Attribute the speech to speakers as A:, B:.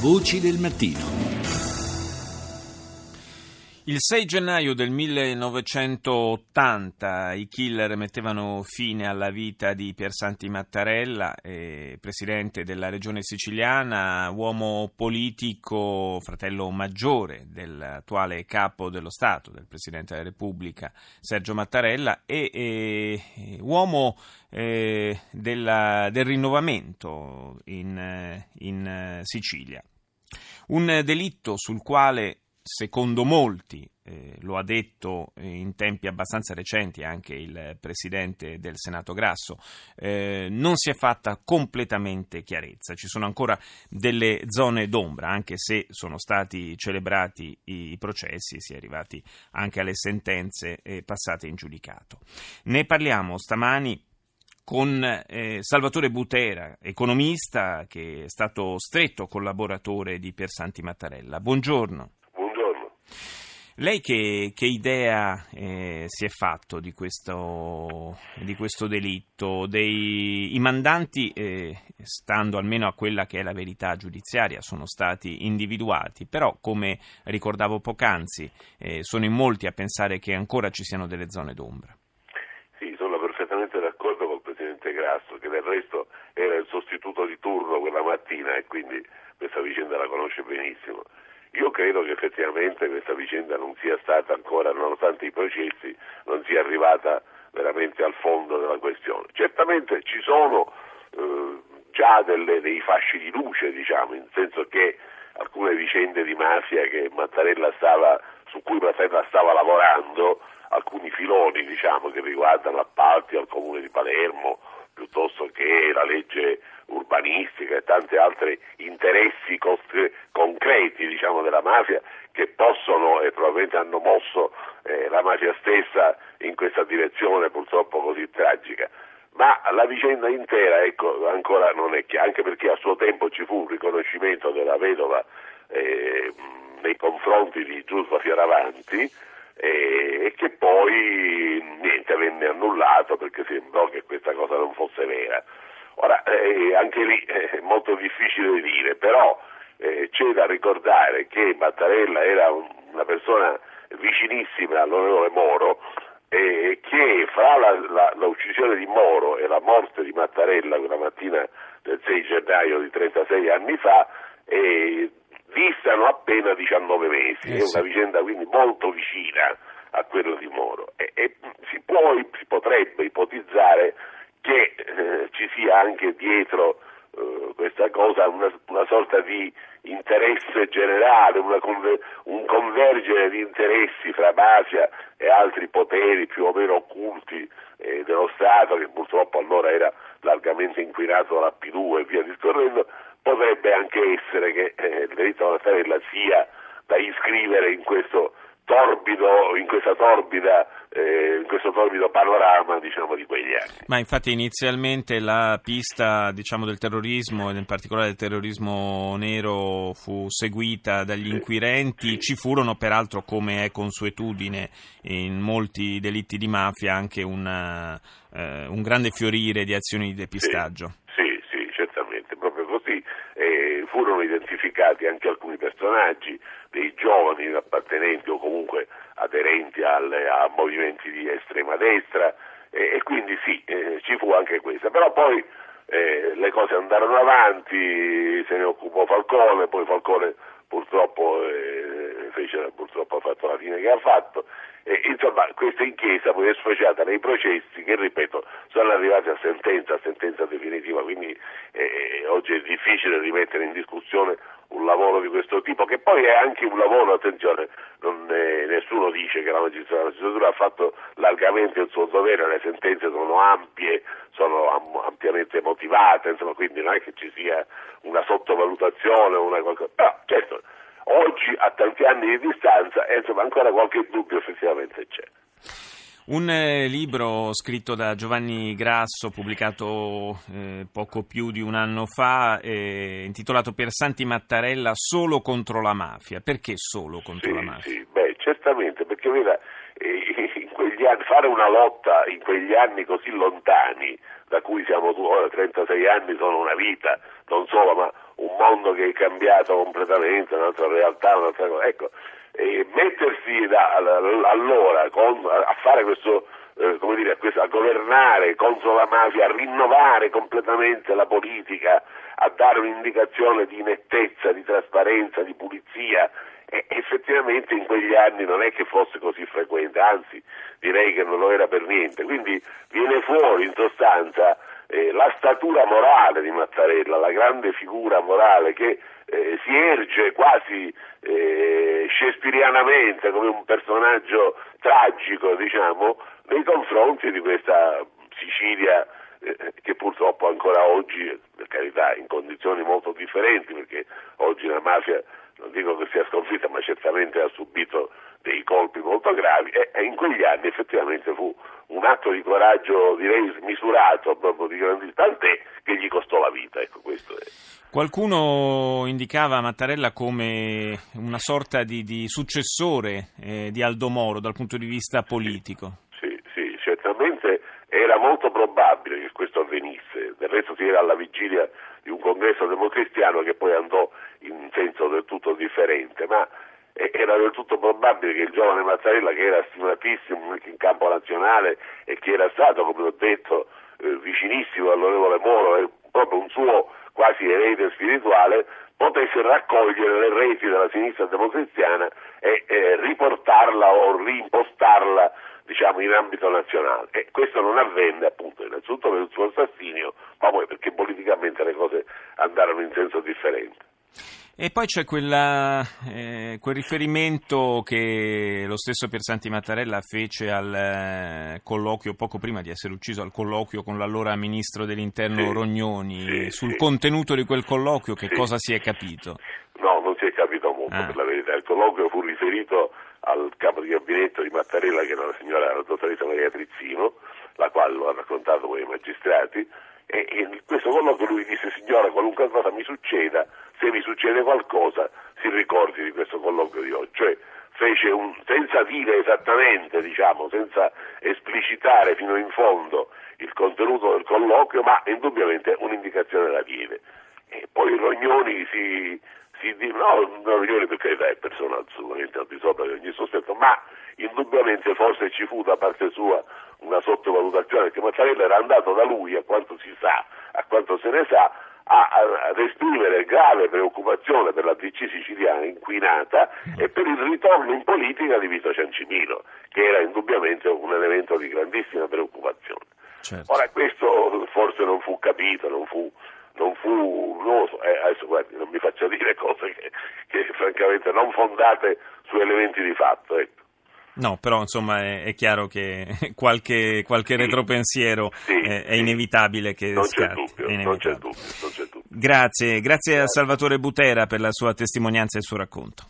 A: Voci del mattino.
B: Il 6 gennaio del 1980 i killer mettevano fine alla vita di Piersanti Mattarella, eh, presidente della regione siciliana, uomo politico, fratello maggiore dell'attuale capo dello Stato, del Presidente della Repubblica Sergio Mattarella, e eh, uomo eh, della, del rinnovamento in, in Sicilia. Un delitto sul quale secondo molti, eh, lo ha detto in tempi abbastanza recenti anche il Presidente del Senato Grasso, eh, non si è fatta completamente chiarezza. Ci sono ancora delle zone d'ombra, anche se sono stati celebrati i processi, si è arrivati anche alle sentenze eh, passate in giudicato. Ne parliamo stamani con eh, Salvatore Butera, economista che è stato stretto collaboratore di Piersanti Mattarella. Buongiorno. Lei che, che idea eh, si è fatto di questo, di questo delitto? Dei, I mandanti, eh, stando almeno a quella che è la verità giudiziaria, sono stati individuati, però come ricordavo poc'anzi, eh, sono in molti a pensare che ancora ci siano delle zone d'ombra.
C: Sì, sono perfettamente d'accordo col Presidente Grasso, che del resto era il sostituto di turno quella mattina e quindi questa vicenda la conosce benissimo. Io credo che effettivamente questa vicenda non sia stata ancora, nonostante i processi, non sia arrivata veramente al fondo della questione. Certamente ci sono eh, già delle, dei fasci di luce, diciamo, nel senso che alcune vicende di mafia stava, su cui Mattarella stava lavorando, alcuni filoni diciamo, che riguardano appalti al comune di Palermo, piuttosto che la legge urbanistica e tanti altri interessi concreti diciamo, della mafia che possono e probabilmente hanno mosso eh, la mafia stessa in questa direzione purtroppo così tragica. Ma la vicenda intera ecco, ancora non è chiara, anche perché a suo tempo ci fu un riconoscimento della vedova eh, nei confronti di Giusva Fioravanti eh, e che poi niente venne annullato perché sembrò che questa cosa non fosse vera. Ora, eh, anche lì è molto difficile dire, però eh, c'è da ricordare che Mattarella era un, una persona vicinissima all'onorevole Moro e che fra la, la, l'uccisione di Moro e la morte di Mattarella quella mattina del 6 gennaio di 36 anni fa eh, distano appena 19 mesi, eh, è una vicenda quindi molto vicina a quella di Moro. E, e si, può, si potrebbe ipotizzare che eh, ci sia anche dietro eh, cosa una, una, sorta di interesse generale, conver- un convergere di interessi fra mafia e altri poteri più o meno occulti eh, dello Stato, che purtroppo allora era largamente inquinato dalla P2 e via discorrendo, potrebbe anche essere che eh, il delitto della Mattarella sia da iscrivere in questo torbido, in questa torbida eh, torbido panorama diciamo, di quegli anni.
B: Ma infatti inizialmente la pista diciamo, del terrorismo, e in particolare del terrorismo nero, fu seguita dagli inquirenti, sì. ci furono peraltro, come è consuetudine in molti delitti di mafia, anche una, eh, un grande fiorire di azioni di depistaggio.
C: Sì, sì, sì certamente, proprio così. Eh, furono identificati anche alcuni personaggi, dei giovani appartenenti o comunque aderenti alle, a movimenti di estrema destra e, e quindi sì, eh, ci fu anche questa, però poi eh, le cose andarono avanti, se ne occupò Falcone, poi Falcone purtroppo, eh, fece, purtroppo ha fatto la fine che ha fatto. E, insomma questa inchiesta poi è sfociata nei processi che ripeto sono arrivati a sentenza, a sentenza definitiva, quindi eh, oggi è difficile rimettere in discussione un lavoro di questo tipo, che poi è anche un lavoro, attenzione, eh, nessuno dice che la magistratura, ha fatto largamente il suo dovere, le sentenze sono ampie, sono am- ampiamente motivate, insomma, quindi non è che ci sia una sottovalutazione, una qualcosa, però certo, oggi a tanti anni di distanza, insomma, ancora qualche dubbio effettivamente c'è.
B: Un eh, libro scritto da Giovanni Grasso, pubblicato eh, poco più di un anno fa, eh, intitolato Per Santi Mattarella solo contro la mafia. Perché solo contro
C: sì,
B: la mafia?
C: Sì, beh, certamente, perché veda, eh, in quegli anni, fare una lotta in quegli anni così lontani, da cui siamo ora 36 anni sono una vita, non solo, ma un mondo che è cambiato completamente, un'altra realtà, un'altra cosa. Ecco, e mettersi da, allora con, a fare questo, eh, come dire, a, questo, a governare contro la mafia, a rinnovare completamente la politica, a dare un'indicazione di nettezza, di trasparenza, di pulizia, e effettivamente in quegli anni non è che fosse così frequente, anzi direi che non lo era per niente. Quindi viene fuori in sostanza eh, la statura morale di Mattarella, la grande figura morale che eh, si erge quasi eh, shakespearianamente come un personaggio tragico, diciamo, nei confronti di questa Sicilia eh, che purtroppo ancora oggi, per carità, in condizioni molto differenti, perché oggi la mafia non dico che sia sconfitta, ma certamente ha subito dei colpi molto gravi e, in quegli anni effettivamente fu un atto di coraggio direi smisurato, proprio di grandissimo, tant'è che gli costò la vita, ecco.
B: Qualcuno indicava Mattarella come una sorta di, di successore eh, di Aldo Moro dal punto di vista politico.
C: Sì, sì, certamente era molto probabile che questo avvenisse, del resto si era alla vigilia di un congresso democristiano che poi andò in senso del tutto differente, ma era del tutto probabile che il giovane Mattarella, che era stimatissimo anche in campo nazionale e che era stato, come ho detto, eh, vicinissimo all'onorevole Moro, e proprio un suo quasi erede spirituale, potesse raccogliere le reti della sinistra democristiana e eh, riportarla o reimpostarla diciamo, in ambito nazionale. E questo non avvenne appunto innanzitutto per il suo assassinio, ma poi perché politicamente le cose andarono in senso differente.
B: E poi c'è quella, eh, quel riferimento che lo stesso Piersanti Mattarella fece al eh, colloquio, poco prima di essere ucciso, al colloquio con l'allora ministro dell'interno sì, Rognoni. Sì, Sul sì. contenuto di quel colloquio che cosa si è capito?
C: No, non si è capito molto ah. per la verità. Il colloquio fu riferito al capo di gabinetto di Mattarella, che era la signora la dottoressa Maria Trizzino, la quale lo ha raccontato poi ai magistrati, e in questo colloquio lui disse signora qualunque cosa mi succeda, se mi succede qualcosa si ricordi di questo colloquio di oggi. Cioè, fece un, senza dire esattamente, diciamo, senza esplicitare fino in fondo il contenuto del colloquio, ma indubbiamente un'indicazione la diede. E poi Rognoni si, si no, Rognoni per carità è persona assolutamente al di sopra di ogni sospetto, ma indubbiamente forse ci fu da parte sua una sottovalutazione, perché Mattarella era andato da lui, a quanto si sa, a quanto se ne sa, a, ad esprimere grave preoccupazione per la DC siciliana inquinata e per il ritorno in politica di Vito Ciancimino, che era indubbiamente un elemento di grandissima preoccupazione. Certo. Ora questo forse non fu capito, non fu, non fu non so, eh, adesso guardi, non mi faccia dire cose che, che francamente non fondate su elementi di fatto. Ecco.
B: No, però insomma è, è chiaro che qualche, qualche sì, retropensiero sì, è, è, inevitabile che
C: non
B: scatti.
C: C'è dubbio, non c'è dubbio, non c'è
B: dubbio. Grazie, grazie a Salvatore Butera per la sua testimonianza e il suo racconto.